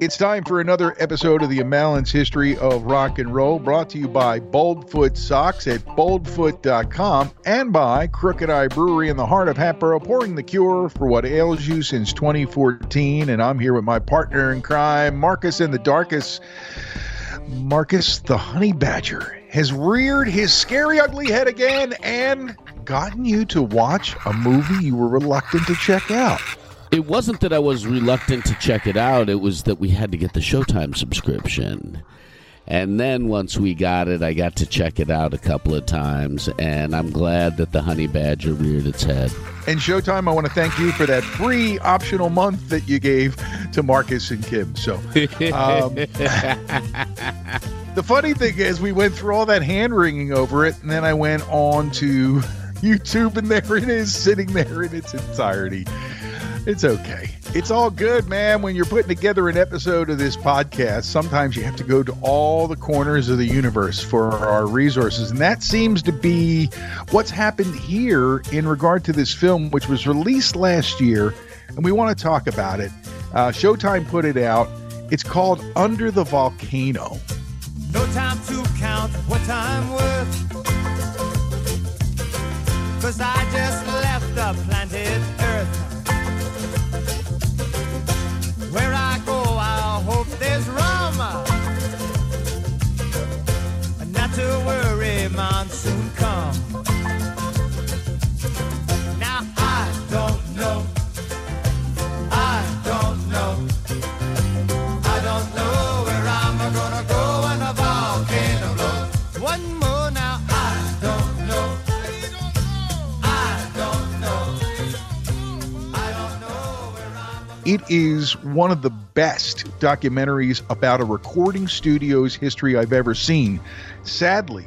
It's time for another episode of the Imbalance History of Rock and Roll, brought to you by Boldfoot Socks at boldfoot.com and by Crooked Eye Brewery in the heart of Hatboro, pouring the cure for what ails you since 2014. And I'm here with my partner in crime, Marcus in the Darkest. Marcus, the honey badger, has reared his scary, ugly head again and gotten you to watch a movie you were reluctant to check out. It wasn't that I was reluctant to check it out, it was that we had to get the Showtime subscription. And then once we got it, I got to check it out a couple of times, and I'm glad that the honey badger reared its head. And Showtime, I want to thank you for that free optional month that you gave to Marcus and Kim. So, um, the funny thing is, we went through all that hand wringing over it, and then I went on to YouTube, and there it is, sitting there in its entirety. It's okay. It's all good, man. When you're putting together an episode of this podcast, sometimes you have to go to all the corners of the universe for our resources. And that seems to be what's happened here in regard to this film, which was released last year. And we want to talk about it. Uh, Showtime put it out. It's called Under the Volcano. No time to count what I'm worth. Cause I just left the planet It is one of the best documentaries about a recording studio's history I've ever seen. Sadly,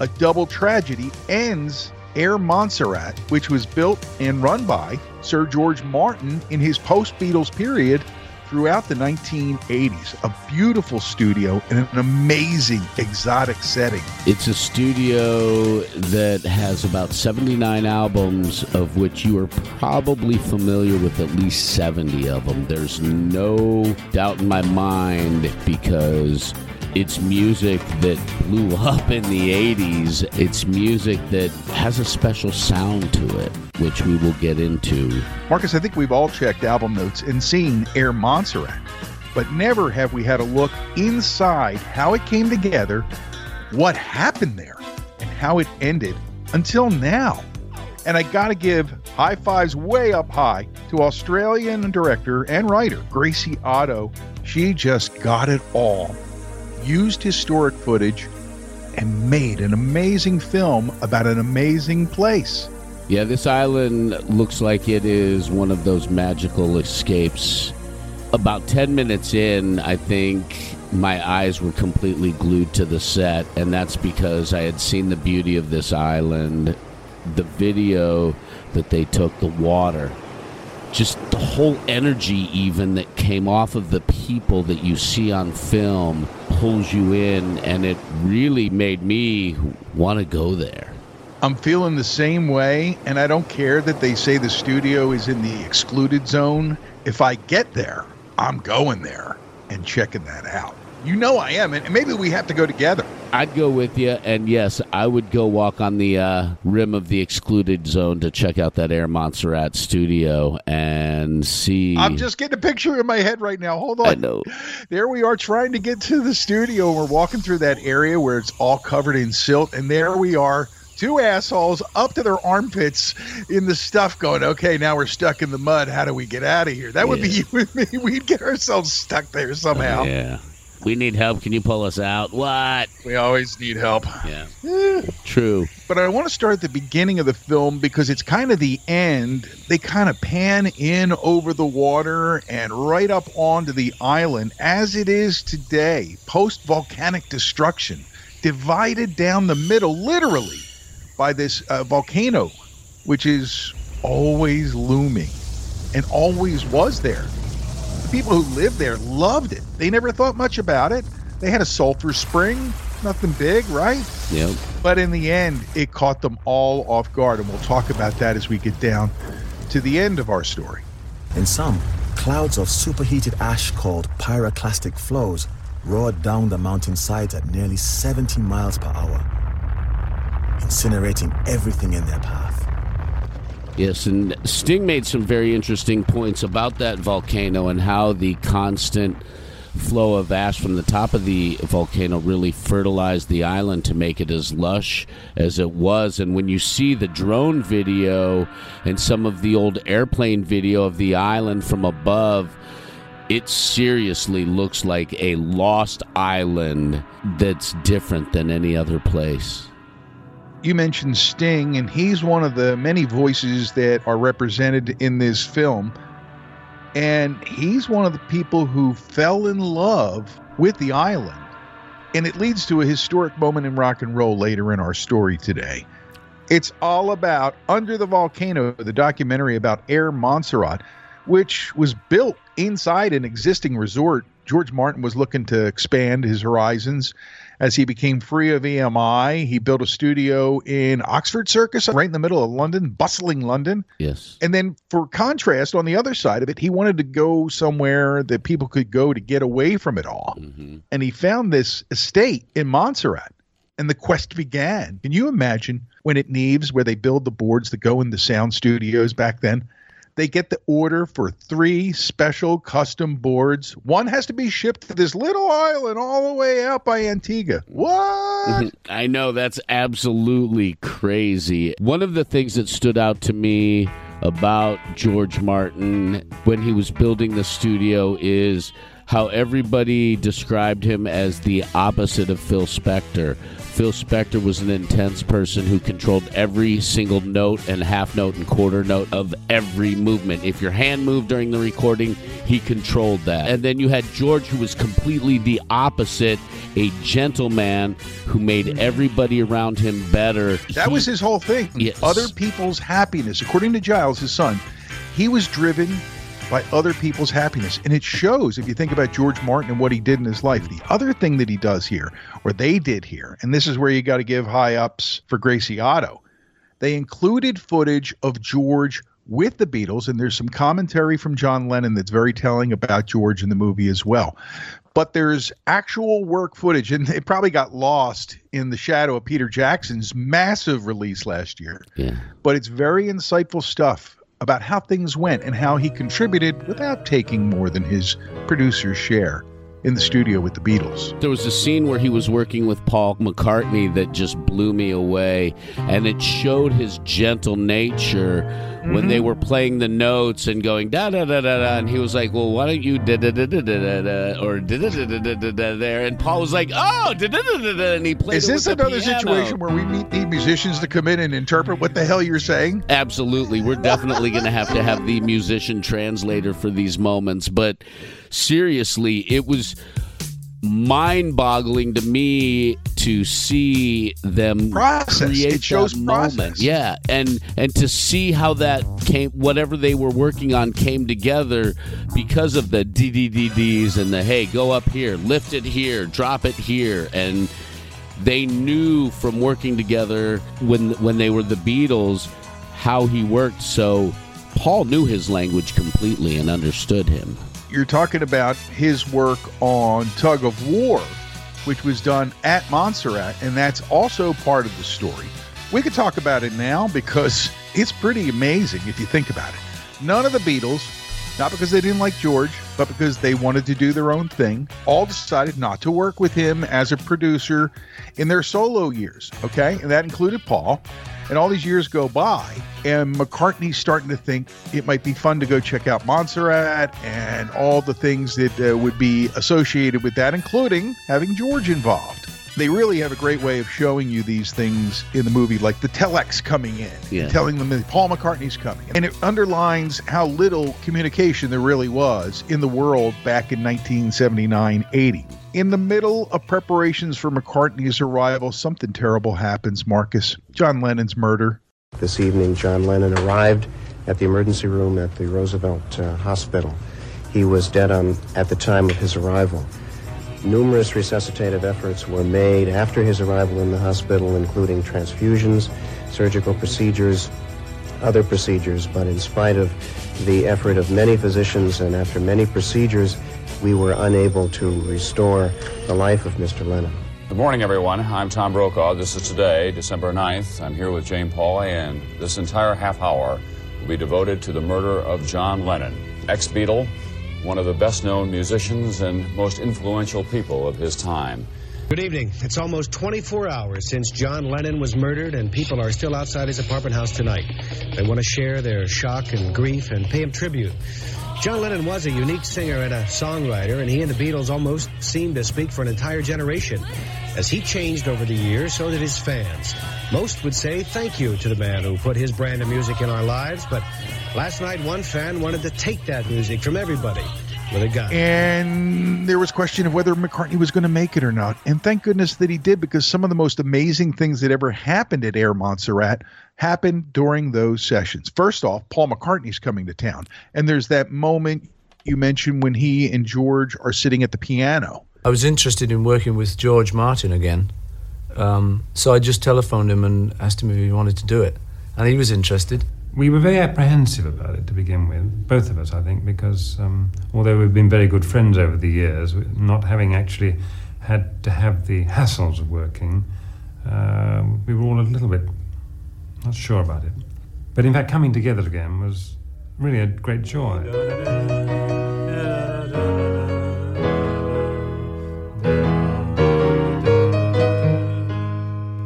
a double tragedy ends Air Montserrat, which was built and run by Sir George Martin in his post Beatles period throughout the 1980s. A beautiful studio and an amazing exotic setting. It's a studio that has about 79 albums, of which you are probably familiar with at least 70 of them. There's no doubt in my mind because it's music that blew up in the 80s. It's music that has a special sound to it, which we will get into. Marcus, I think we've all checked album notes and seen Air Montserrat, but never have we had a look inside how it came together, what happened there, and how it ended until now. And I got to give high fives way up high to Australian director and writer Gracie Otto. She just got it all, used historic footage, and made an amazing film about an amazing place. Yeah, this island looks like it is one of those magical escapes. About 10 minutes in, I think my eyes were completely glued to the set, and that's because I had seen the beauty of this island, the video that they took, the water, just the whole energy, even that came off of the people that you see on film, pulls you in, and it really made me want to go there. I'm feeling the same way, and I don't care that they say the studio is in the excluded zone. If I get there, I'm going there and checking that out. You know I am, and maybe we have to go together. I'd go with you, and yes, I would go walk on the uh, rim of the excluded zone to check out that Air Montserrat studio and see. I'm just getting a picture in my head right now. Hold on. I know. There we are trying to get to the studio. We're walking through that area where it's all covered in silt, and there we are. Two assholes up to their armpits in the stuff going, okay, now we're stuck in the mud. How do we get out of here? That would be you and me. We'd get ourselves stuck there somehow. Yeah. We need help. Can you pull us out? What? We always need help. Yeah. True. But I want to start at the beginning of the film because it's kind of the end. They kind of pan in over the water and right up onto the island as it is today, post volcanic destruction, divided down the middle, literally, by this uh, volcano, which is always looming and always was there. The people who lived there loved it. They never thought much about it. They had a sulfur spring, nothing big, right? Yep. But in the end, it caught them all off guard, and we'll talk about that as we get down to the end of our story. In some, clouds of superheated ash called pyroclastic flows roared down the mountainsides at nearly 70 miles per hour, incinerating everything in their path. Yes, and Sting made some very interesting points about that volcano and how the constant flow of ash from the top of the volcano really fertilized the island to make it as lush as it was. And when you see the drone video and some of the old airplane video of the island from above, it seriously looks like a lost island that's different than any other place. You mentioned Sting, and he's one of the many voices that are represented in this film. And he's one of the people who fell in love with the island. And it leads to a historic moment in rock and roll later in our story today. It's all about Under the Volcano, the documentary about Air Montserrat, which was built inside an existing resort. George Martin was looking to expand his horizons as he became free of EMI. He built a studio in Oxford Circus, right in the middle of London, bustling London. Yes. And then, for contrast, on the other side of it, he wanted to go somewhere that people could go to get away from it all. Mhm. And he found this estate in Montserrat, and the quest began. Can you imagine when at Neves, where they build the boards that go in the sound studios back then? They get the order for three special custom boards. One has to be shipped to this little island all the way out by Antigua. What? I know that's absolutely crazy. One of the things that stood out to me about George Martin when he was building the studio is how everybody described him as the opposite of Phil Spector. Phil Spector was an intense person who controlled every single note and half note and quarter note of every movement. If your hand moved during the recording, he controlled that. And then you had George, who was completely the opposite, a gentleman who made everybody around him better. That He- was his whole thing. Yes. Other people's happiness. According to Giles, his son, he was driven by other people's happiness. And it shows if you think about George Martin and what he did in his life. The other thing that he does here, or they did here, and this is where you got to give high ups for Gracie Otto, they included footage of George with the Beatles, and there's some commentary from John Lennon that's very telling about George in the movie as well. But there's actual work footage, and it probably got lost in the shadow of Peter Jackson's massive release last year. Yeah. But it's very insightful stuff about how things went and how he contributed without taking more than his producer's share in the studio with the Beatles. There was a scene where he was working with Paul McCartney that just blew me away, and it showed his gentle nature when they were playing the notes and going da da da da da, and he was like, "Well, why don't you da da da da da da da or da da da da da da da there?" And Paul was like, "Oh, da da da da da," and he played. Is it this with another situation where we meet, need musicians to come in and interpret what the hell you're saying? Absolutely. We're definitely going to have to have the musician translator for these moments. But seriously, it was mind boggling to me to see them Process. create It shows that process. moment. Yeah. And and to see how that came whatever they were working on came together because of the DDDDs and the hey, go up here, lift it here, drop it here and they knew from working together when when they were the Beatles how he worked. So Paul knew his language completely and understood him. You're talking about his work on Tug of War, which was done at Montserrat, and that's also part of the story. We could talk about it now because it's pretty amazing if you think about it. None of the Beatles, not because they didn't like George, but because they wanted to do their own thing, all decided not to work with him as a producer in their solo years. Okay. And that included Paul. And all these years go by, and McCartney's starting to think it might be fun to go check out Montserrat and all the things that uh, would be associated with that, including having George involved. They really have a great way of showing you these things in the movie, like the telex coming in, Yeah. telling them that Paul McCartney's coming. And it underlines how little communication there really was in the world back in 1979 80. In the middle of preparations for McCartney's arrival, something terrible happens, Marcus. John Lennon's murder. This evening, John Lennon arrived at the emergency room at the Roosevelt uh, Hospital. He was dead on at the time of his arrival. Numerous resuscitative efforts were made after his arrival in the hospital, including transfusions, surgical procedures, other procedures, but in spite of the effort of many physicians and after many procedures, we were unable to restore the life of Mr. Lennon. Good morning, everyone. I'm Tom Brokaw. This is today, December 9th. I'm here with Jane Pauley, and this entire half hour will be devoted to the murder of John Lennon, ex Beatle, one of the best known musicians and most influential people of his time. Good evening. It's almost 24 hours since John Lennon was murdered, and people are still outside his apartment house tonight. They want to share their shock and grief and pay him tribute. John Lennon was a unique singer and a songwriter, and he and the Beatles almost seemed to speak for an entire generation. As he changed over the years, so did his fans. Most would say thank you to the man who put his brand of music in our lives, but last night one fan wanted to take that music from everybody with a gun. And there was question of whether McCartney was going to make it or not. And thank goodness that he did because some of the most amazing things that ever happened at Air Montserrat happened during those sessions. First off, Paul McCartney's coming to town. And there's that moment you mentioned when he and George are sitting at the piano. I was interested in working with George Martin again. Um, so I just telephoned him and asked him if he wanted to do it. And he was interested. We were very apprehensive about it to begin with, both of us, I think, because um, although we've been very good friends over the years, not having actually had to have the hassles of working, uh, we were all a little bit not sure about it. But in fact, coming together again was really a great joy.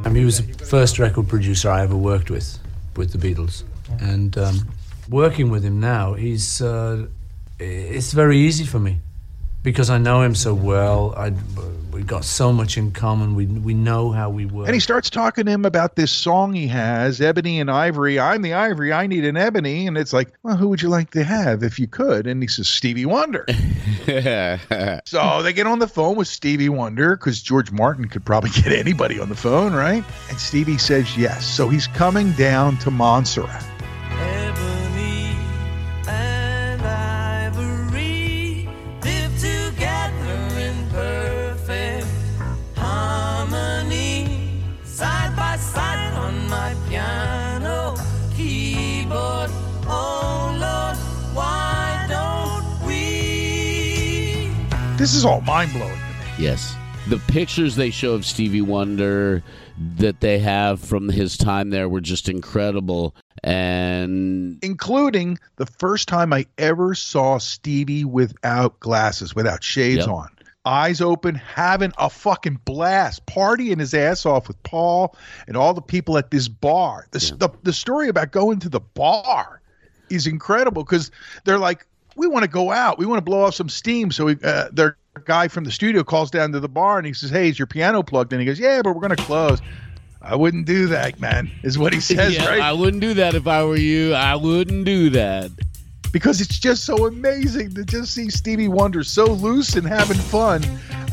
I mean, he was the first record producer I ever worked with, with the Beatles. And um, working with him now, he's uh, it's very easy for me because I know him so well. I, we've got so much in common. We, we know how we work. And he starts talking to him about this song he has, Ebony and Ivory. I'm the Ivory. I need an Ebony. And it's like, well, who would you like to have if you could? And he says, Stevie Wonder. so they get on the phone with Stevie Wonder because George Martin could probably get anybody on the phone, right? And Stevie says yes. So he's coming down to Montserrat. Is all mind blowing to me. Yes. The pictures they show of Stevie Wonder that they have from his time there were just incredible. And including the first time I ever saw Stevie without glasses, without shades Yep. on. Eyes open, having a fucking blast, partying his ass off with Paul and all the people at this bar. The, the, the story about going to the bar is incredible because they're like, we want to go out. We want to blow off some steam. So we, uh, their guy from the studio calls down to the bar and he says, Hey, is your piano plugged in? He goes, Yeah, but we're going to close. I wouldn't do that, man, is what he says, Yeah, right? I wouldn't do that if I were you. I wouldn't do that. because it's just so amazing to just see Stevie Wonder so loose and having fun.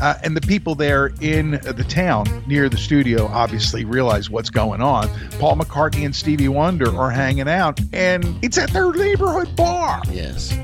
Uh, and the people there in the town near the studio obviously realize what's going on. Paul McCartney and Stevie Wonder are hanging out, and it's at their neighborhood bar. Yes.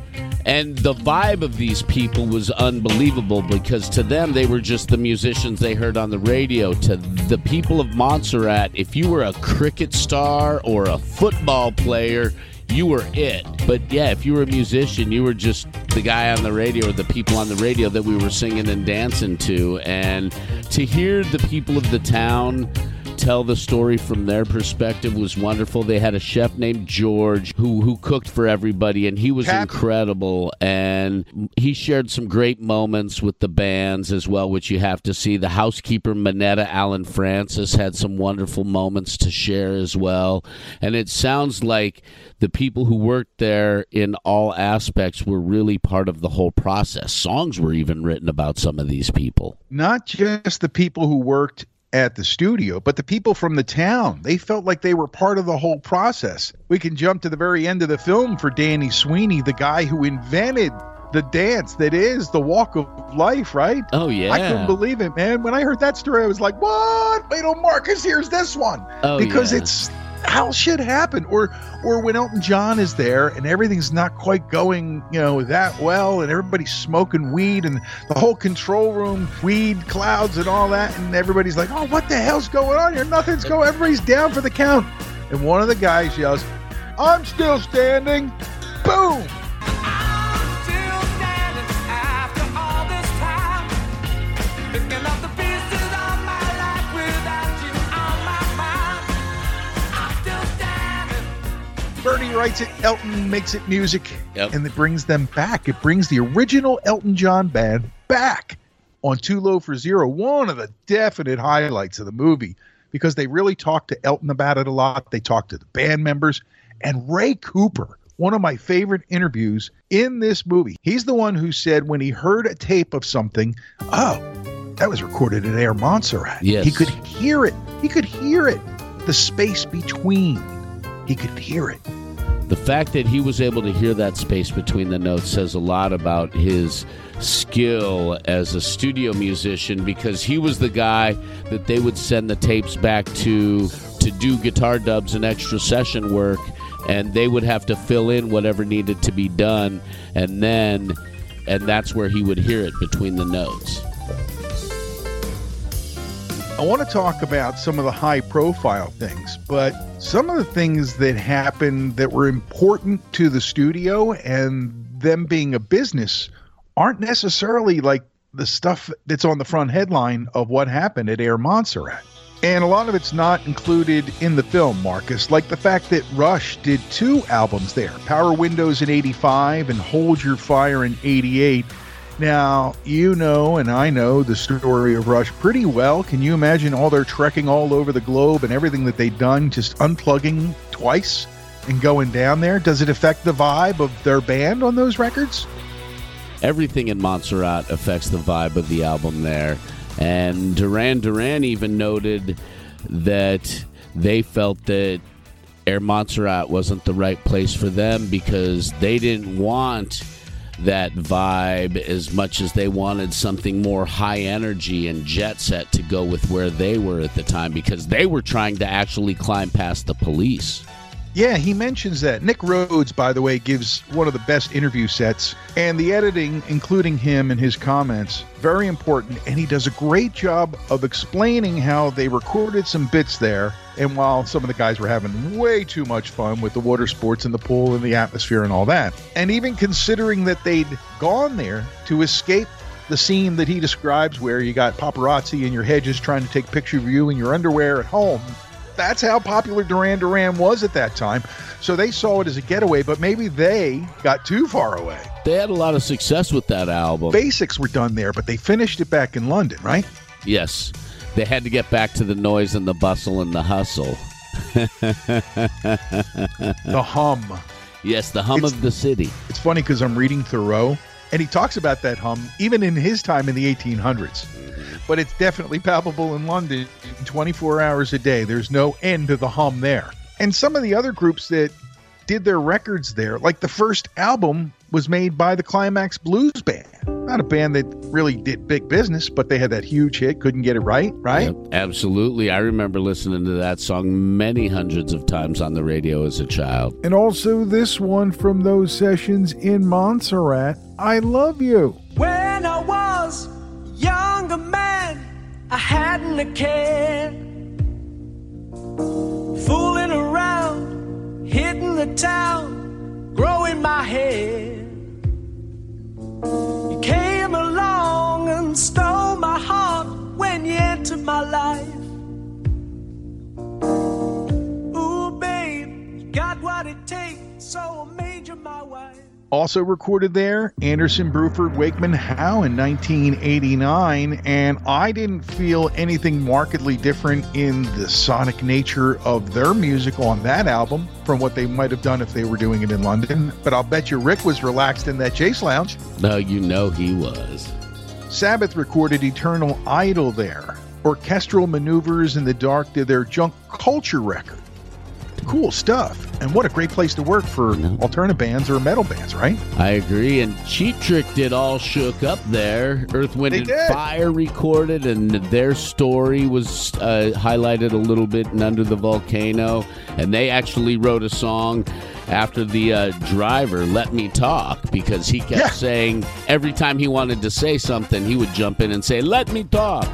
And the vibe of these people was unbelievable because to them, they were just the musicians they heard on the radio. To the people of Montserrat, if you were a cricket star or a football player, you were it. But yeah, if you were a musician, you were just the guy on the radio or the people on the radio that we were singing and dancing to. And to hear the people of the town tell the story from their perspective was wonderful. They had a chef named George who who cooked for everybody and he was Cap- incredible and he shared some great moments with the bands as well which you have to see. The housekeeper Manetta Allen Francis had some wonderful moments to share as well. And it sounds like the people who worked there in all aspects were really part of the whole process. Songs were even written about some of these people. Not just the people who worked at the studio, but the people from the town. They felt like they were part of the whole process. We can jump to the very end of the film for Danny Sweeney, the guy who invented the dance that is the walk of life, right? Oh yeah. I couldn't believe it, man. When I heard that story, I was like, "What? Wait till Marcus here's this one." Oh, because yeah. it's how shit happen or or when Elton John is there and everything's not quite going, you know, that well and everybody's smoking weed and the whole control room weed clouds and all that and everybody's like, "Oh, what the hell's going on here? Nothing's going. Everybody's down for the count." And one of the guys yells, "I'm still standing." Boom. Bernie writes it, Elton makes it music, Yep. and it brings them back. It brings the original Elton John band back on Too Low for Zero, one of the definite highlights of the movie because they really talked to Elton about it a lot. They talked to the band members and Ray Cooper, one of my favorite interviews in this movie. He's the one who said when he heard a tape of something, oh, that was recorded at Air Montserrat. Yes. He could hear it. He could hear it. The space between. He could hear it. The fact that he was able to hear that space between the notes says a lot about his skill as a studio musician because he was the guy that they would send the tapes back to to do guitar dubs and extra session work and they would have to fill in whatever needed to be done and then and that's where he would hear it between the notes. I want to talk about some of the high profile things, but some of the things that happened that were important to the studio and them being a business aren't necessarily like the stuff that's on the front headline of what happened at Air Montserrat. And a lot of it's not included in the film, Marcus, like the fact that Rush did two albums there Power Windows in 85 and Hold Your Fire in 88. Now, you know, and I know the story of Rush pretty well. Can you imagine all their trekking all over the globe and everything that they've done, just unplugging twice and going down there? Does it affect the vibe of their band on those records? everything in Montserrat affects the vibe of the album there. And Duran Duran even noted that they felt that Air Montserrat wasn't the right place for them because they didn't want that vibe as much as they wanted something more high energy and jet set to go with where they were at the time because they were trying to actually climb past the police. Yeah, he mentions that. Nick Rhodes, by the way, gives one of the best interview sets, and the editing, including him and his comments, very important. And he does a great job of explaining how they recorded some bits there. And while some of the guys were having way too much fun with the water sports and the pool and the atmosphere and all that, and even considering that they'd gone there to escape the scene that he describes where you got paparazzi in your hedges trying to take picture of you in your underwear at home that's how popular Duran Duran was at that time. So they saw it as a getaway, but maybe they got too far away. They had a lot of success with that album. Basics were done there, but they finished it back in London, right? Yes. They had to get back to the noise and the bustle and the hustle. The hum. Yes, the hum It's- of the city. It's funny because I'm reading Thoreau, and he talks about that hum even in his time in the 1800s. But it's definitely palpable in London 24 hours a day. There's no end to the hum there. And some of the other groups that did their records there, like the first album was made by the Climax Blues Band. Not a band that really did big business, but they had that huge hit, couldn't get it right, right? Yep, absolutely. I remember listening to that song many hundreds of times on the radio as a child. And also this one from those sessions in Montserrat, I Love You. When I was a younger man, I hadn't a care. Fooling around, hitting the town, growing my hair. You came along and stole my heart when you entered my life. Also recorded there, Anderson, Bruford, Wakeman, Howe in 1989, and I didn't feel anything markedly different in the sonic nature of their music on that album from what they might have done if they were doing it in London. But I'll bet you Rick was relaxed in that Chase Lounge. No, you know he was. Sabbath recorded Eternal Idol there. Orchestral Maneuvers in the Dark did their Junk Culture record. Cool stuff. And what a great place to work for alternative bands or metal bands, right? I agree. And Cheap Trick did All Shook Up there. Earth, Wind, and. Fire recorded, and their story was uh, highlighted a little bit in Under the Volcano. And they actually wrote a song after the uh, driver let me talk because he kept saying every time he wanted to say something, he would jump in and say, Let me talk.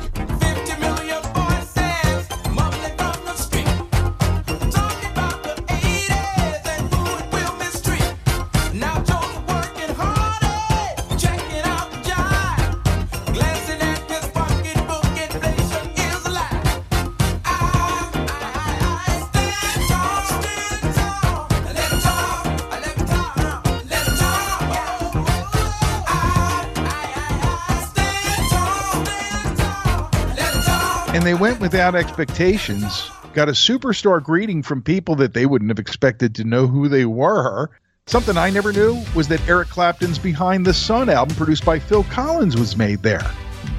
Without expectations, got a superstar greeting from people that they wouldn't have expected to know who they were. Something I never knew was that Eric Clapton's Behind the Sun album, produced by Phil Collins, was made there.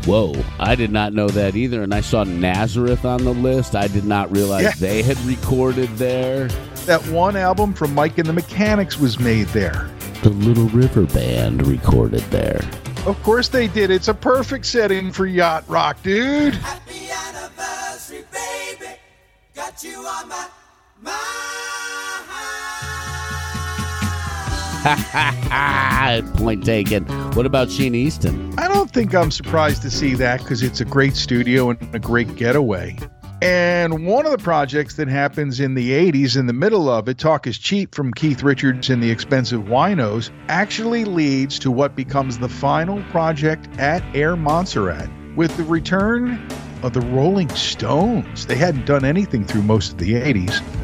Whoa, I did not know that either. And I saw Nazareth on the list. I did not realize Yeah. they had recorded there. That one album from Mike and the Mechanics was made there. The Little River Band recorded there. Of course they did. It's a perfect setting for yacht rock, dude. Point taken. What about Sheena Easton? I don't think I'm surprised to see that because it's a great studio and a great getaway. And one of the projects that happens in the 80s, in the middle of it, Talk is Cheap from Keith Richards and the X-Pensive Winos, actually leads to what becomes the final project at Air Montserrat with the return of the Rolling Stones. They hadn't done anything through most of the 80s.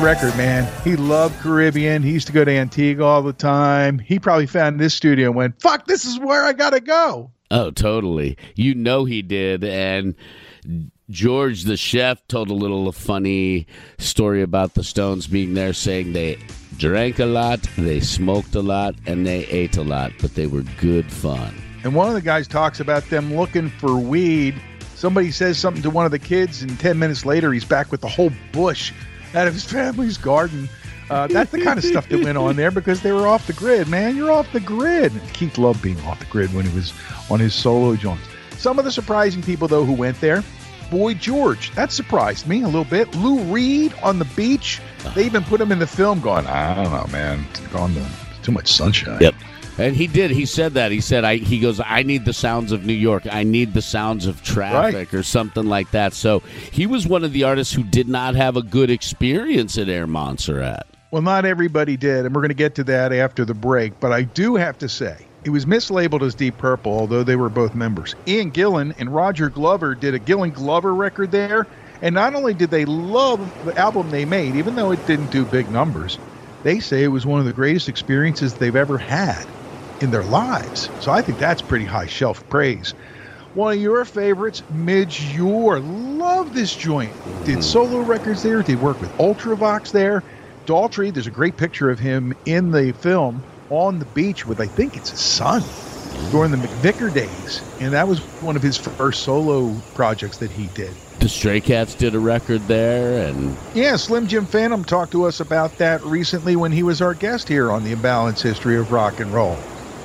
Record, man, he loved Caribbean. He used to go to Antigua all the time. He probably found this studio and went, fuck, this is where I got to go. Oh, totally. You know he did. And George, the chef, told a little funny story about the Stones being there, saying they drank a lot, they smoked a lot, and they ate a lot, but they were good fun. And one of the guys talks about them looking for weed. Somebody says something to one of the kids, and 10 minutes later, he's back with the whole bush out of his family's garden. Uh, that's the kind of stuff that went on there because they were off the grid, man. You're off the grid. Keith loved being off the grid when he was on his solo joints. Some of the surprising people, though, who went there Boy George. That surprised me a little bit. Lou Reed on the beach. They even put him in the film going, I don't know, man. Gone to too much sunshine. Yep. And he did. He said that. He said, "I." He goes, "I need the sounds of New York. I need the sounds of traffic, or something like that." So he was one of the artists who did not have a good experience at Air Montserrat. Well, not everybody did, and we're going to get to that after the break. But I do have to say, it was mislabeled as Deep Purple, although they were both members. Ian Gillan and Roger Glover did a Gillan Glover record there, and not only did they love the album they made, even though it didn't do big numbers, they say it was one of the greatest experiences they've ever had in their lives. So I think that's pretty high shelf praise. One of your favorites, Midge Ure. Love this joint. Did mm-hmm. solo records there, did work with Ultravox there. Daltrey, there's a great picture of him in the film on the beach with, I think it's his son. during the McVicar days, and that was one of his first solo projects that he did. The Stray Cats did a record there, and Yeah, Slim Jim Phantom talked to us about that recently when he was our guest here on the Imbalanced History of Rock and Roll.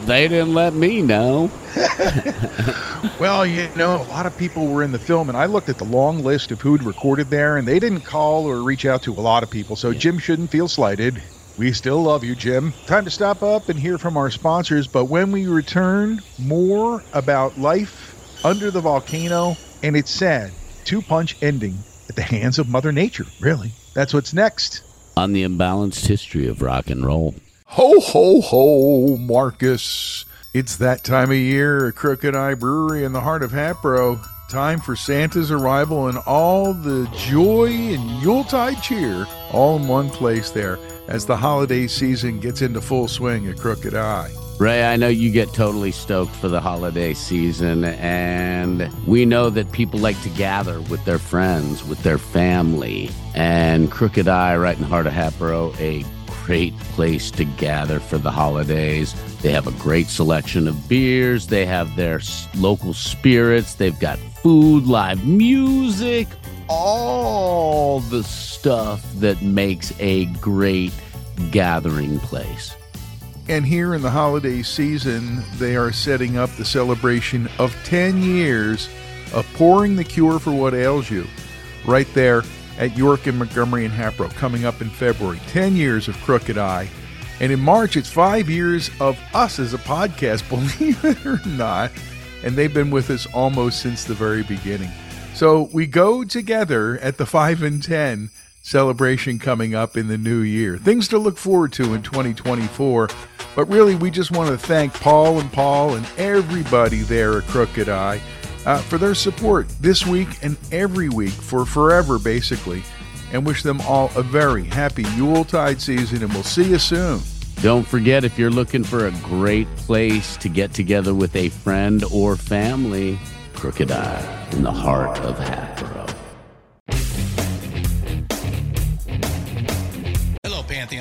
They didn't let me know. Well, you know, a lot of people were in the film, and I looked at the long list of who'd recorded there, and they didn't call or reach out to a lot of people, so Jim shouldn't feel slighted. We still love you, Jim. Time to stop up and hear from our sponsors, but when we return, more about life under the volcano and its sad two punch ending at the hands of Mother Nature, really. That's what's next. On the imbalanced history of rock and roll. Ho, ho, ho, Marcus. It's that time of year at Crooked Eye Brewery in the heart of Hatboro. Time for Santa's arrival and all the joy and Yuletide cheer all in one place there as the holiday season gets into full swing at Crooked Eye. Ray, I know you get totally stoked for the holiday season, and we know that people like to gather with their friends, with their family. And Crooked Eye, right in the heart of Hatboro, a great place to gather for the holidays. They have a great selection of beers, they have their local spirits, they've got food, live music, all the stuff that makes a great gathering place. And here in the holiday season, they are setting up the celebration of 10 years of pouring the cure for what ails you right there at York and Montgomery and Hatboro coming up in February. 10 years of Crooked Eye. And in March, it's five years of us as a podcast, believe it or not. And they've been with us almost since the very beginning. So we go together at the 5 and 10 celebration coming up in the new year. Things to look forward to in 2024. But really, we just want to thank Paul and Paul and everybody there at Crooked Eye uh, for their support this week and every week for forever, basically, and wish them all a very happy Yuletide season. And we'll see you soon. Don't forget if you're looking for a great place to get together with a friend or family, Crooked Eye in the heart of Hatboro.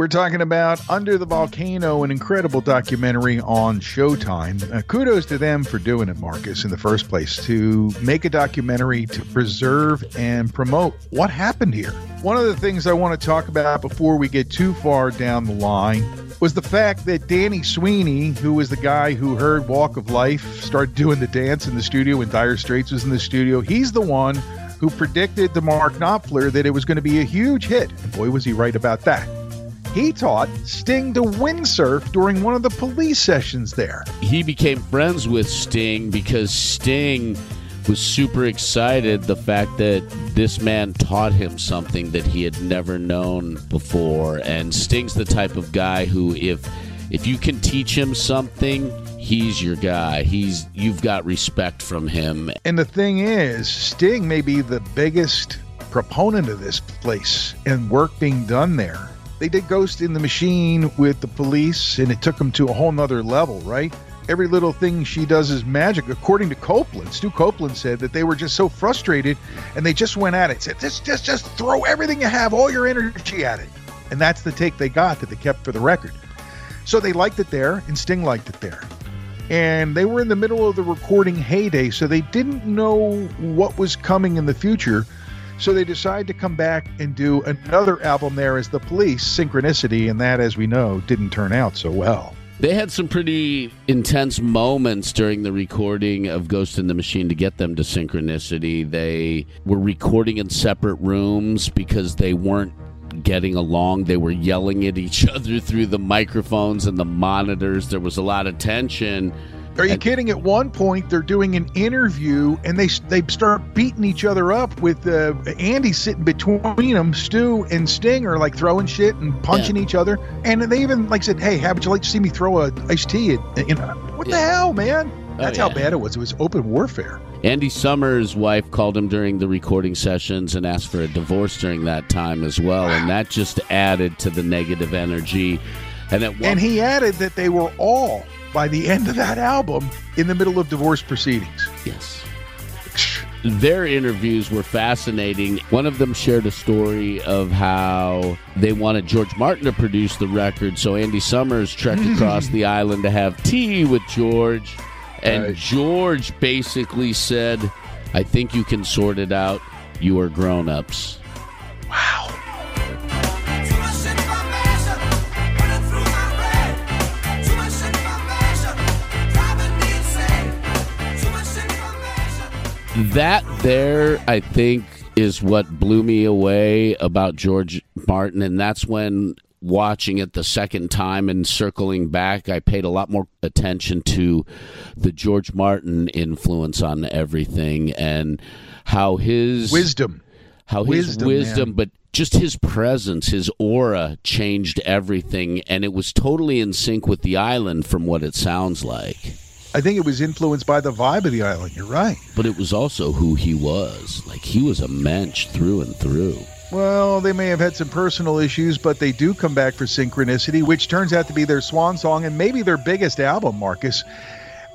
We're talking about Under the Volcano, an incredible documentary on Showtime. Uh, kudos to them for doing it, Marcus, in the first place, to make a documentary to preserve and promote what happened here. One of the things I want to talk about before we get too far down the line was the fact that Danny Sweeney, who was the guy who heard Walk of Life, start doing the dance in the studio when Dire Straits was in the studio, he's the one who predicted to Mark Knopfler that it was going to be a huge hit. And boy, was he right about that. He taught Sting to windsurf during one of the police sessions there. He became friends with Sting because Sting was super excited the fact that this man taught him something that he had never known before. And Sting's the type of guy who, if if you can teach him something, he's your guy. He's you've got respect from him. And the thing is, Sting may be the biggest proponent of this place and work being done there. They did Ghost in the Machine with the police, and it took them to a whole nother level, right? Every little thing she does is magic. According to Copeland, Stu Copeland said that they were just so frustrated and they just went at it. Said, just, just, just throw everything you have, all your energy at it. And that's the take they got that they kept for the record. So they liked it there, and Sting liked it there. And they were in the middle of the recording heyday, so they didn't know what was coming in the future. So they decide to come back and do another album there as the police, Synchronicity, and that, as we know, didn't turn out so well. They had some pretty intense moments during the recording of Ghost in the Machine to get them to synchronicity. They were recording in separate rooms because they weren't getting along. They were yelling at each other through the microphones and the monitors. There was a lot of tension. Are you kidding? At one point, they're doing an interview and they they start beating each other up with uh, Andy sitting between them. Stu and Sting are like throwing shit and punching each other. And they even like said, "Hey, how would you like to see me throw a iced tea?" At, you know, what the hell, man? That's Oh, how bad it was. It was open warfare. Andy Summers' wife called him during the recording sessions and asked for a divorce during that time as well, and that just added to the negative energy. And And he added that they were all by the end of that album in the middle of divorce proceedings. Yes. Their interviews were fascinating. One of them shared a story of how they wanted George Martin to produce the record, so Andy Summers trekked across the island to have tea with George. And George basically said, I think you can sort it out. You are grown ups. That there, I think, is what blew me away about George Martin. And that's when watching it the second time and circling back, I paid a lot more attention to the George Martin influence on everything and how his Wisdom. how his Wisdom, but just his presence, his aura changed everything. And it was totally in sync with the island from what it sounds like. I think it was influenced by the vibe of the island. You're right. But it was also who he was. Like he was a mensch through and through. Well, they may have had some personal issues, but they do come back for Synchronicity, which turns out to be their swan song and maybe their biggest album, Marcus.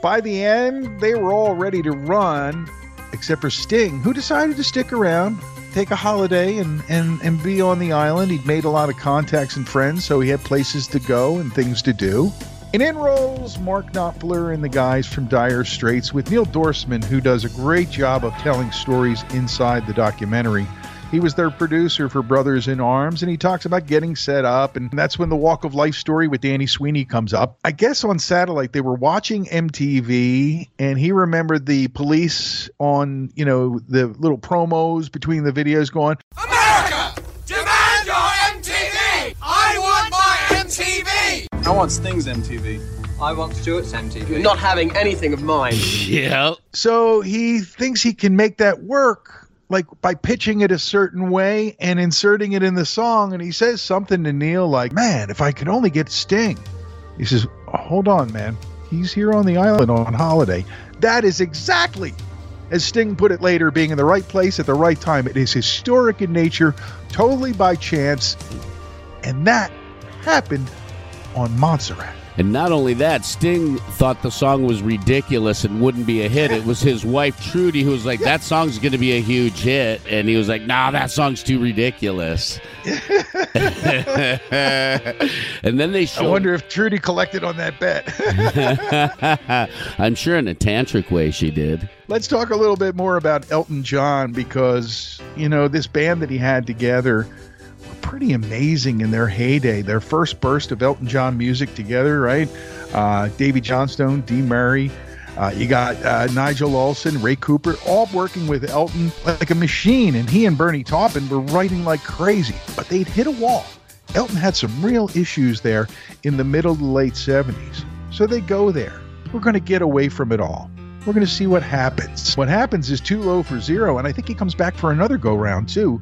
By the end, they were all ready to run, except for Sting, who decided to stick around, take a holiday, and, and, and be on the island. He'd made a lot of contacts and friends, so he had places to go and things to do. And in rolls Mark Knopfler and the guys from Dire Straits with Neil Dorfsman, who does a great job of telling stories inside the documentary. He was their producer for Brothers in Arms, and he talks about getting set up. And that's when the Walk of Life story with Danny Sweeney comes up. I guess on satellite, they were watching MTV, and he remembered the police on, you know, the little promos between the videos going, America! Demand your MTV! I want my MTV! I want Sting's MTV. I want Stuart's MTV. You're not having anything of mine. Yeah. So he thinks he can make that work, like by pitching it a certain way and inserting it in the song. And he says something to Neil like, Man, if I could only get Sting. He says, Hold on, man. He's here on the island on holiday. That is exactly, as Sting put it later, being in the right place at the right time. It is historic in nature, totally by chance. And that happened on Montserrat. And not only that, Sting thought the song was ridiculous and wouldn't be a hit. It was his wife Trudy who was like, "That song's going to be a huge hit," and he was like, "Nah, that song's too ridiculous." and then they I wonder if Trudy collected on that bet. I'm sure in a tantric way she did. Let's talk a little bit more about Elton John because, you know, this band that he had together pretty amazing in their heyday. Their first burst of Elton John music together, right? Uh, Davey Johnstone, Dee Murray. Uh, you got uh, Nigel Olsson, Ray Cooper, all working with Elton like a machine. And he and Bernie Taupin were writing like crazy, but they'd hit a wall. Elton had some real issues there in the middle to late 70s. So they go there. We're going to get away from it all. We're going to see what happens. What happens is too low for zero, and I think he comes back for another go round too.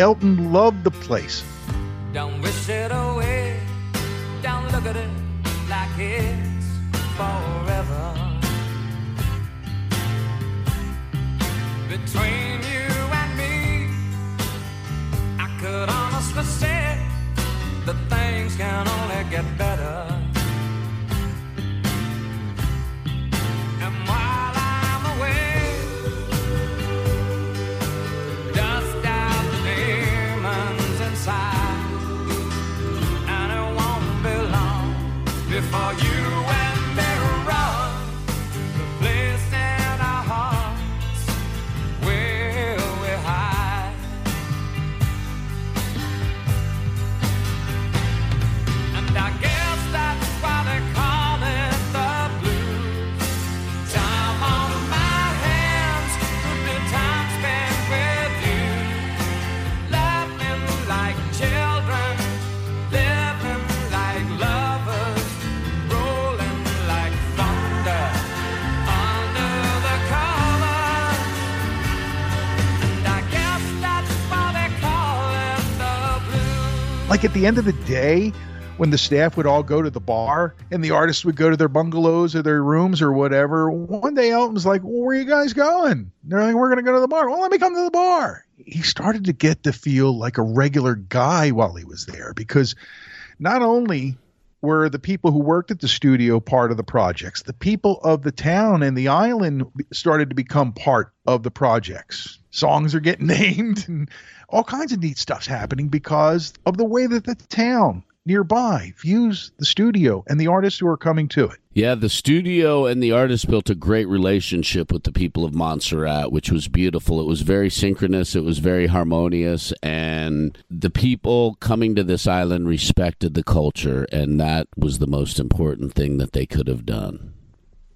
Elton loved the place. Don't wish it away. Don't look at it like kiss forever. Between you and me, I could honestly say that things can only get better. Before you like at the end of the day when the staff would all go to the bar and the artists would go to their bungalows or their rooms or whatever one day elton was like well, where are you guys going? They're like we're going to go to the bar. Well let me come to the bar. He started to get to feel like a regular guy while he was there because not only were the people who worked at the studio part of the projects. The people of the town and the island started to become part of the projects. Songs are getting named and all kinds of neat stuff's happening because of the way that the town nearby views the studio and the artists who are coming to it Yeah, the studio and the artists built a great relationship with the people of Montserrat, which was beautiful. It was very synchronous, it was very harmonious, and the people coming to this island respected the culture, and that was the most important thing that they could have done.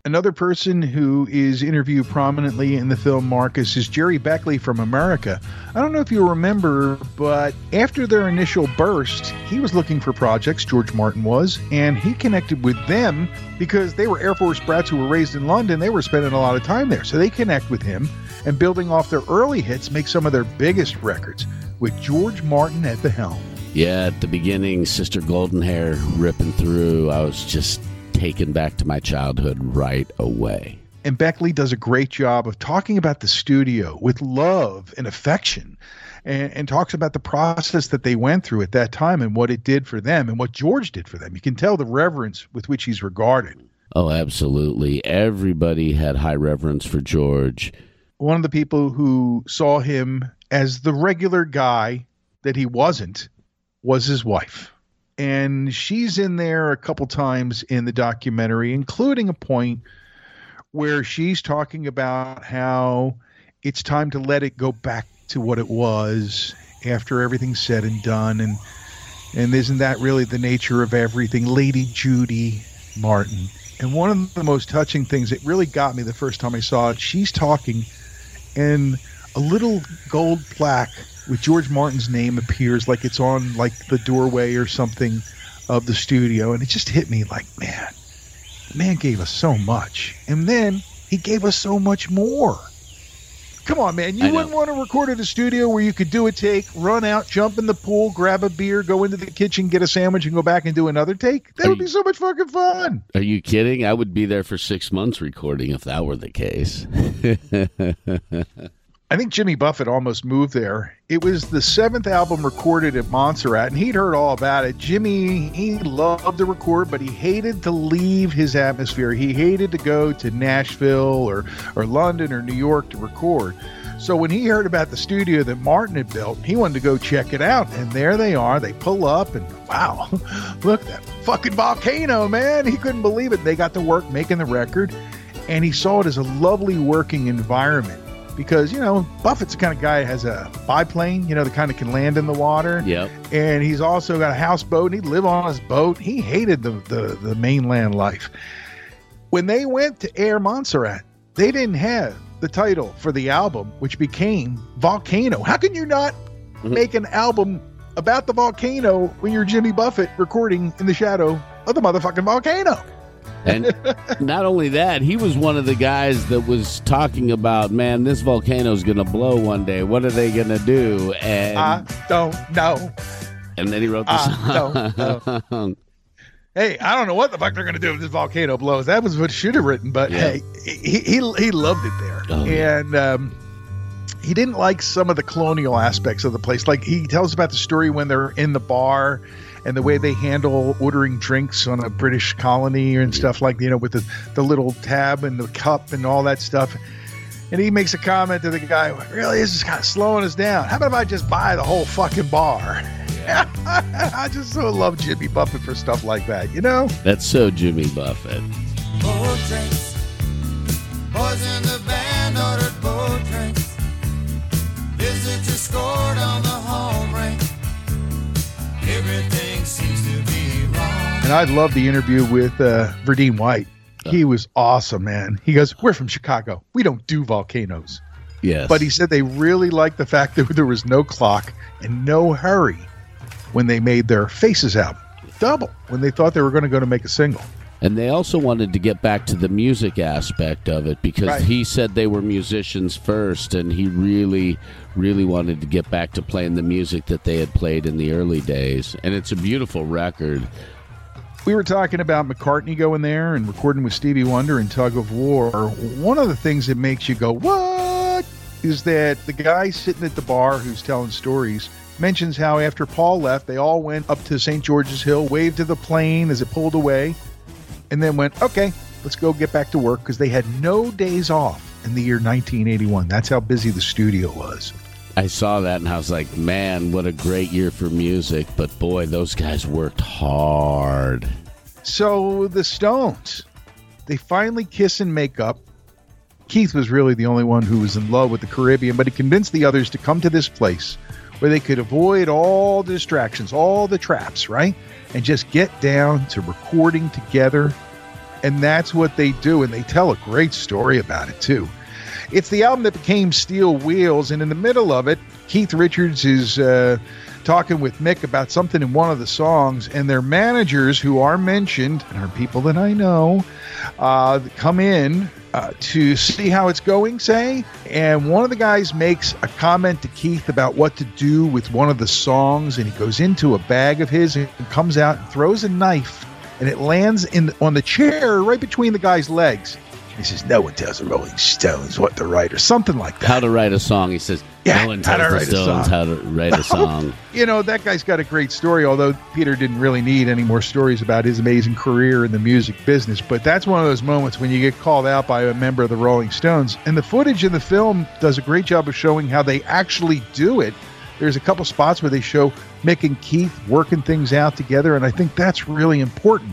Another person who is interviewed prominently in the film Marcus is Gerry Beckley from America. I don't know if you remember, but after their initial burst, he was looking for projects, George Martin was, and he connected with them because they were Air Force brats who were raised in London. They were spending a lot of time there. So they connect with him and building off their early hits, make some of their biggest records with George Martin at the helm. Yeah, at the beginning, Sister Golden Hair ripping through, I was just taken back to my childhood right away. And Beckley does a great job of talking about the studio with love and affection and, and, talks about the process that they went through at that time and what it did for them and what George did for them. You can tell the reverence with which he's regarded. Oh, absolutely. Everybody had high reverence for George. One of the people who saw him as the regular guy that he wasn't was his wife and she's in there a couple times in the documentary, including a point where she's talking about how it's time to let it go back to what it was after everything's said and done, and and isn't that really the nature of everything, Lady Judy Martin? And one of the most touching things that really got me the first time I saw it, she's talking, and a little gold plaque with George Martin's name appears like it's on like the doorway or something of the studio and it just hit me like man the man gave us so much. And then he gave us so much more. Come on man. You wouldn't want to record at a studio where you could do a take run out jump in the pool grab a beer go into the kitchen get a sandwich and go back and do another take? That Are would you- be so much fucking fun. Are you kidding? I would be there for six months recording if that were the case. I think Jimmy Buffett almost moved there. It was the seventh album recorded at Montserrat, and he'd heard all about it. Jimmy, he loved to record, but he hated to leave his atmosphere. He hated to go to Nashville or, or London or New York to record. So when he heard about the studio that Martin had built, he wanted to go check it out. And there they are. They pull up, and wow, look, that fucking volcano, man. He couldn't believe it. They got to work making the record, and he saw it as a lovely working environment because you know Buffett's the kind of guy that has a biplane, you know, the kind that can land in the water. Yep. And he's also got a houseboat, and he'd live on his boat. He hated the the, the mainland life. When they went to Air Montserrat, they didn't have the title for the album, which became Volcano. How can you not mm-hmm. make an album about the volcano when you're Jimmy Buffett recording in the shadow of the motherfucking volcano? And not only that, he was one of the guys that was talking about, man, this volcano's going to blow one day. What are they going to do? And I don't know. and then he wrote the I don't song. Hey, I don't know what the fuck they're gonna do if this volcano blows. That was what should have written, but Yeah. hey, he, he he loved it there, Oh, yeah. and um, he didn't like some of the colonial aspects of the place. Like he tells about the story when they're in the bar and the way they handle ordering drinks on a British colony and stuff like you know with the the little tab and the cup and all that stuff. And he makes a comment to the guy, really, this is kind of slowing us down. How about if I just buy the whole fucking bar? I just so love Jimmy Buffett for stuff like that, you know? That's so Jimmy Buffett. Boat drinks. Boys in the band ordered boat drinks. Visitors scored on the home rink. Everything seems to be wrong. And I love the interview with uh, Verdine White. He was awesome, man. He goes, We're from Chicago. We don't do volcanoes. Yes. But he said they really liked the fact that there was no clock and no hurry when they made their Faces album. Double when they thought they were going to go to make a single. And they also wanted to get back to the music aspect of it because Right. he said they were musicians first, and he really, really wanted to get back to playing the music that they had played in the early days. And it's a beautiful record. We were talking about McCartney going there and recording with Stevie Wonder and Tug of War. One of the things that makes you go, what? Is that the guy sitting at the bar who's telling stories mentions how after Paul left, they all went up to St. George's Hill, waved to the plane as it pulled away, and then went, okay, let's go get back to work because they had no days off in the year 1981. That's how busy the studio was. I saw that and I was like, man, what a great year for music. But boy, those guys worked hard. So the Stones, they finally kiss and make up. Keith was really the only one who was in love with the Caribbean, but he convinced the others to come to this place where they could avoid all the distractions, all the traps, right? And just get down to recording together. And that's what they do. And they tell a great story about it, too. It's the album that became Steel Wheels. And in the middle of it, Keith Richards is uh, talking with Mick about something in one of the songs. And their managers, who are mentioned and are people that I know, uh, come in uh, to see how it's going, say. And one of the guys makes a comment to Keith about what to do with one of the songs. And he goes into a bag of his and comes out and throws a knife. And it lands in on the chair right between the guy's legs. He says, "No one tells the Rolling Stones what to write," or something like that. How to write a song. He says, Yeah, no one how tells to the write a Stones how to write a song. you know, that guy's got a great story, although Peter didn't really need any more stories about his amazing career in the music business. But that's one of those moments when you get called out by a member of the Rolling Stones. And the footage in the film does a great job of showing how they actually do it. There's a couple spots where they show Mick and Keith working things out together. And I think that's really important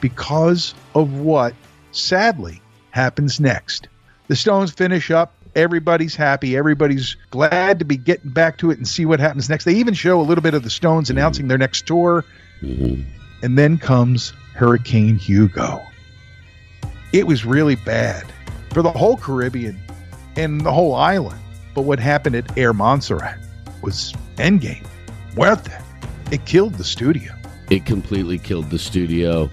because of what, sadly, happens next. The Stones finish up. Everybody's happy. Everybody's glad to be getting back to it and see what happens next. They even show a little bit of the Stones announcing their next tour. Mm-hmm. And then comes Hurricane Hugo. It was really bad for the whole Caribbean and the whole island. But what happened at Air Montserrat was endgame. Muerte. It killed the studio. It completely killed the studio.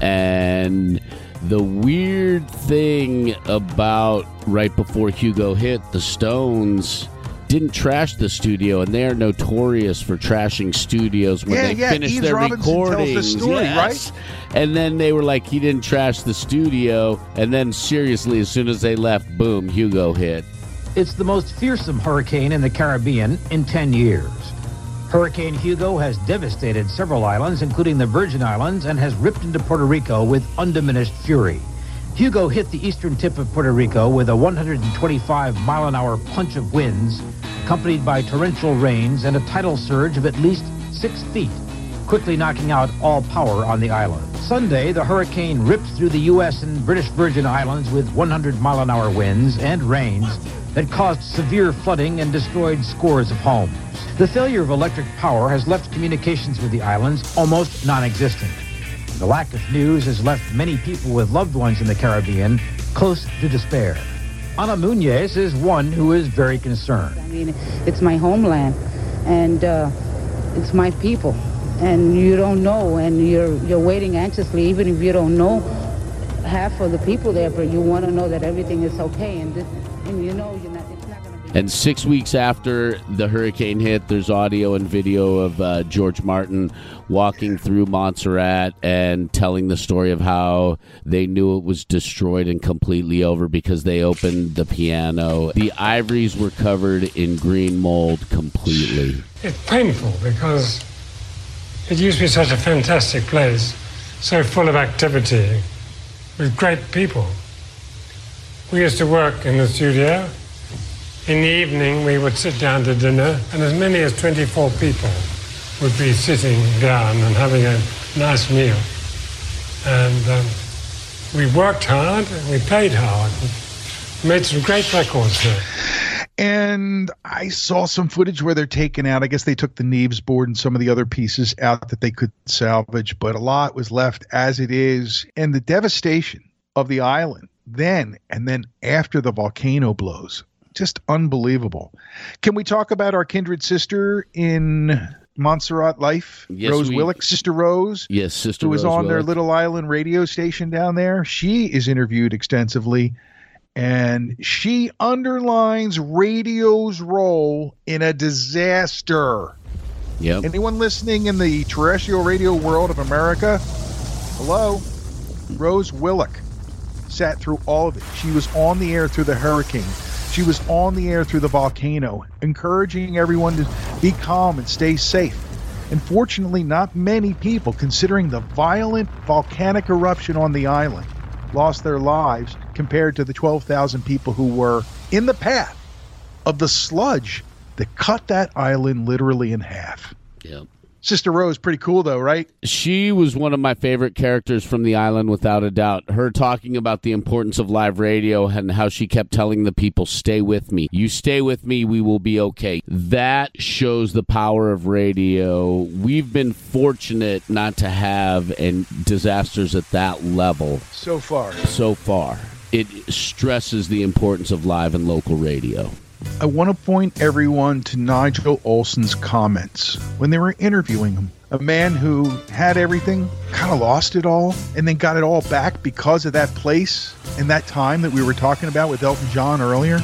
And the weird thing about right before Hugo hit, the Stones didn't trash the studio, and they're notorious for trashing studios when Yeah, they yeah, finish Eves their Robinson tells the recordings. story, Yes. And then they were like, he didn't trash the studio. And then, seriously, as soon as they left, boom, Hugo hit. It's the most fearsome hurricane in the Caribbean in 10 years. Hurricane Hugo has devastated several islands, including the Virgin Islands, and has ripped into Puerto Rico with undiminished fury. Hugo hit the eastern tip of Puerto Rico with a 125 mile an hour punch of winds, accompanied by torrential rains and a tidal surge of at least six feet, quickly knocking out all power on the island. Sunday, the hurricane ripped through the U.S. and British Virgin Islands with 100 mile an hour winds and rains that caused severe flooding and destroyed scores of homes. The failure of electric power has left communications with the islands almost non existent. The lack of news has left many people with loved ones in the Caribbean close to despair. Ana Munez is one who is very concerned. I mean, it's my homeland, and uh, it's my people, and you don't know, and you're you're waiting anxiously, even if you don't know half of the people there, but you want to know that everything is okay, and this, and you know you're And six weeks after the hurricane hit, there's audio and video of uh, George Martin walking through Montserrat and telling the story of how they knew it was destroyed and completely over because they opened the piano. The ivories were covered in green mold completely. It's painful because it used to be such a fantastic place, so full of activity, with great people. We used to work in the studio. In the evening, we would sit down to dinner, and as many as 24 people would be sitting down and having a nice meal. And um, we worked hard, and we played hard, made some great records there. And I saw some footage where they're taking out. I guess they took the Neves board and some of the other pieces out that they could salvage, but a lot was left as it is. And the devastation of the island then and then after the volcano blows, just unbelievable. Can we talk about our kindred sister in Montserrat life, Yes, Rose we- Willock, Sister Rose? Yes, Sister who was Rose on their Willock. little island radio station down there. She is interviewed extensively, and she underlines radio's role in a disaster. Yep. Anyone listening in the terrestrial radio world of America? Hello? Rose Willock sat through all of it. She was on the air through the hurricane. She was on the air through the volcano, encouraging everyone to be calm and stay safe. Unfortunately, not many people, considering the violent volcanic eruption on the island, lost their lives compared to the 12,000 people who were in the path of the sludge that cut that island literally in half. Yep. Sister Rose, pretty cool though, right? She was one of my favorite characters from the island, without a doubt. Her talking about the importance of live radio and how she kept telling the people, stay with me. You stay with me, we will be okay. That shows the power of radio. We've been fortunate not to have and disasters at that level So far. so far. It stresses the importance of live and local radio. I want to point everyone to Nigel Olsson's comments when they were interviewing him. A man who had everything, kind of lost it all, and then got it all back because of that place and that time that we were talking about with Elton John earlier.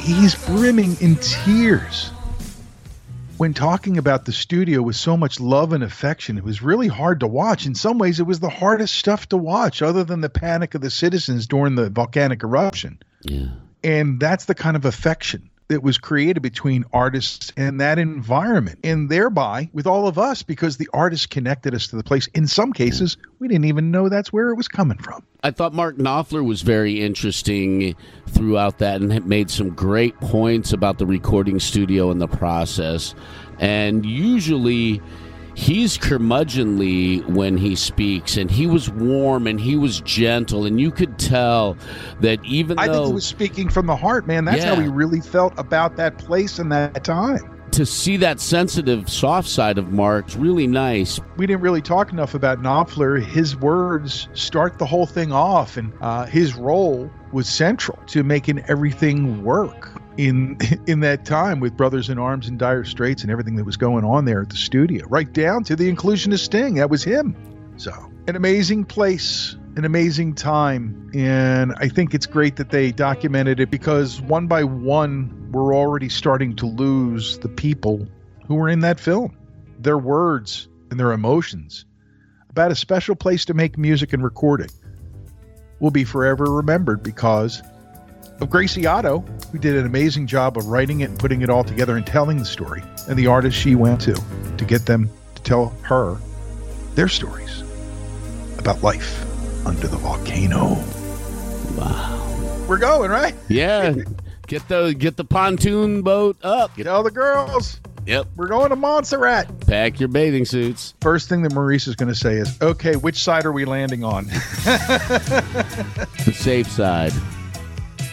He's brimming in tears when talking about the studio with so much love and affection. It was really hard to watch. In some ways, it was the hardest stuff to watch, other than the panic of the citizens during the volcanic eruption. Yeah. And that's the kind of affection that was created between artists and that environment, and thereby with all of us, because the artists connected us to the place. In some cases, we didn't even know that's where it was coming from. I thought Mark Knopfler was very interesting throughout that and made some great points about the recording studio and the process. And usually he's curmudgeonly when he speaks, and he was warm and he was gentle, and you could tell that even I though think he was speaking from the heart, man. That's how he really felt about that place and that time. to see that sensitive, soft side of Mark's really nice. We didn't really talk enough about Knopfler. His words start the whole thing off, and uh, his role was central to making everything work in in that time with Brothers in Arms and Dire Straits and everything that was going on there at the studio, right down to the inclusion of Sting. That was him. So, an amazing place, an amazing time, and I think it's great that they documented it because one by one, we're already starting to lose the people who were in that film, their words and their emotions about a special place to make music and record it will be forever remembered because of Gracie Otto, who did an amazing job of writing it and putting it all together and telling the story, and the artists she went to to get them to tell her their stories about life under the volcano. Wow. We're going, right? Yeah. Get the get the pontoon boat up. Get all the girls. Yep. We're going to Montserrat. Pack your bathing suits. First thing that Maurice is going to say is, okay, which side are we landing on? The safe side.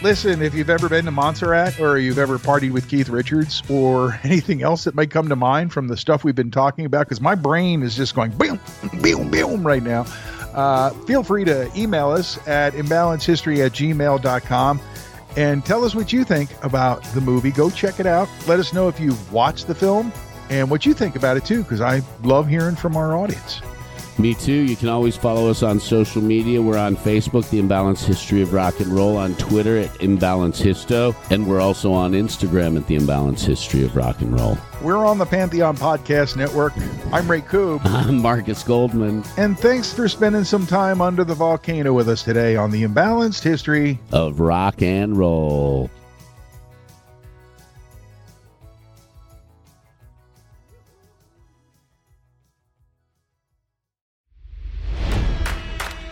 Listen, if you've ever been to Montserrat or you've ever partied with Keith Richards or anything else that might come to mind from the stuff we've been talking about, because my brain is just going boom, boom, boom right now, uh, feel free to email us at imbalancehistory at gmail.com and tell us what you think about the movie. Go check it out. Let us know if you've watched the film and what you think about it too, because I love hearing from our audience. Me too. You can always follow us on social media. We're on Facebook, The Imbalanced History of Rock and Roll, on Twitter at Imbalance Histo, and we're also on Instagram at The Imbalanced History of Rock and Roll. We're on the Pantheon Podcast Network. I'm Ray Coob. I'm Marcus Goldman. And thanks for spending some time under the volcano with us today on the Imbalanced History of Rock and Roll.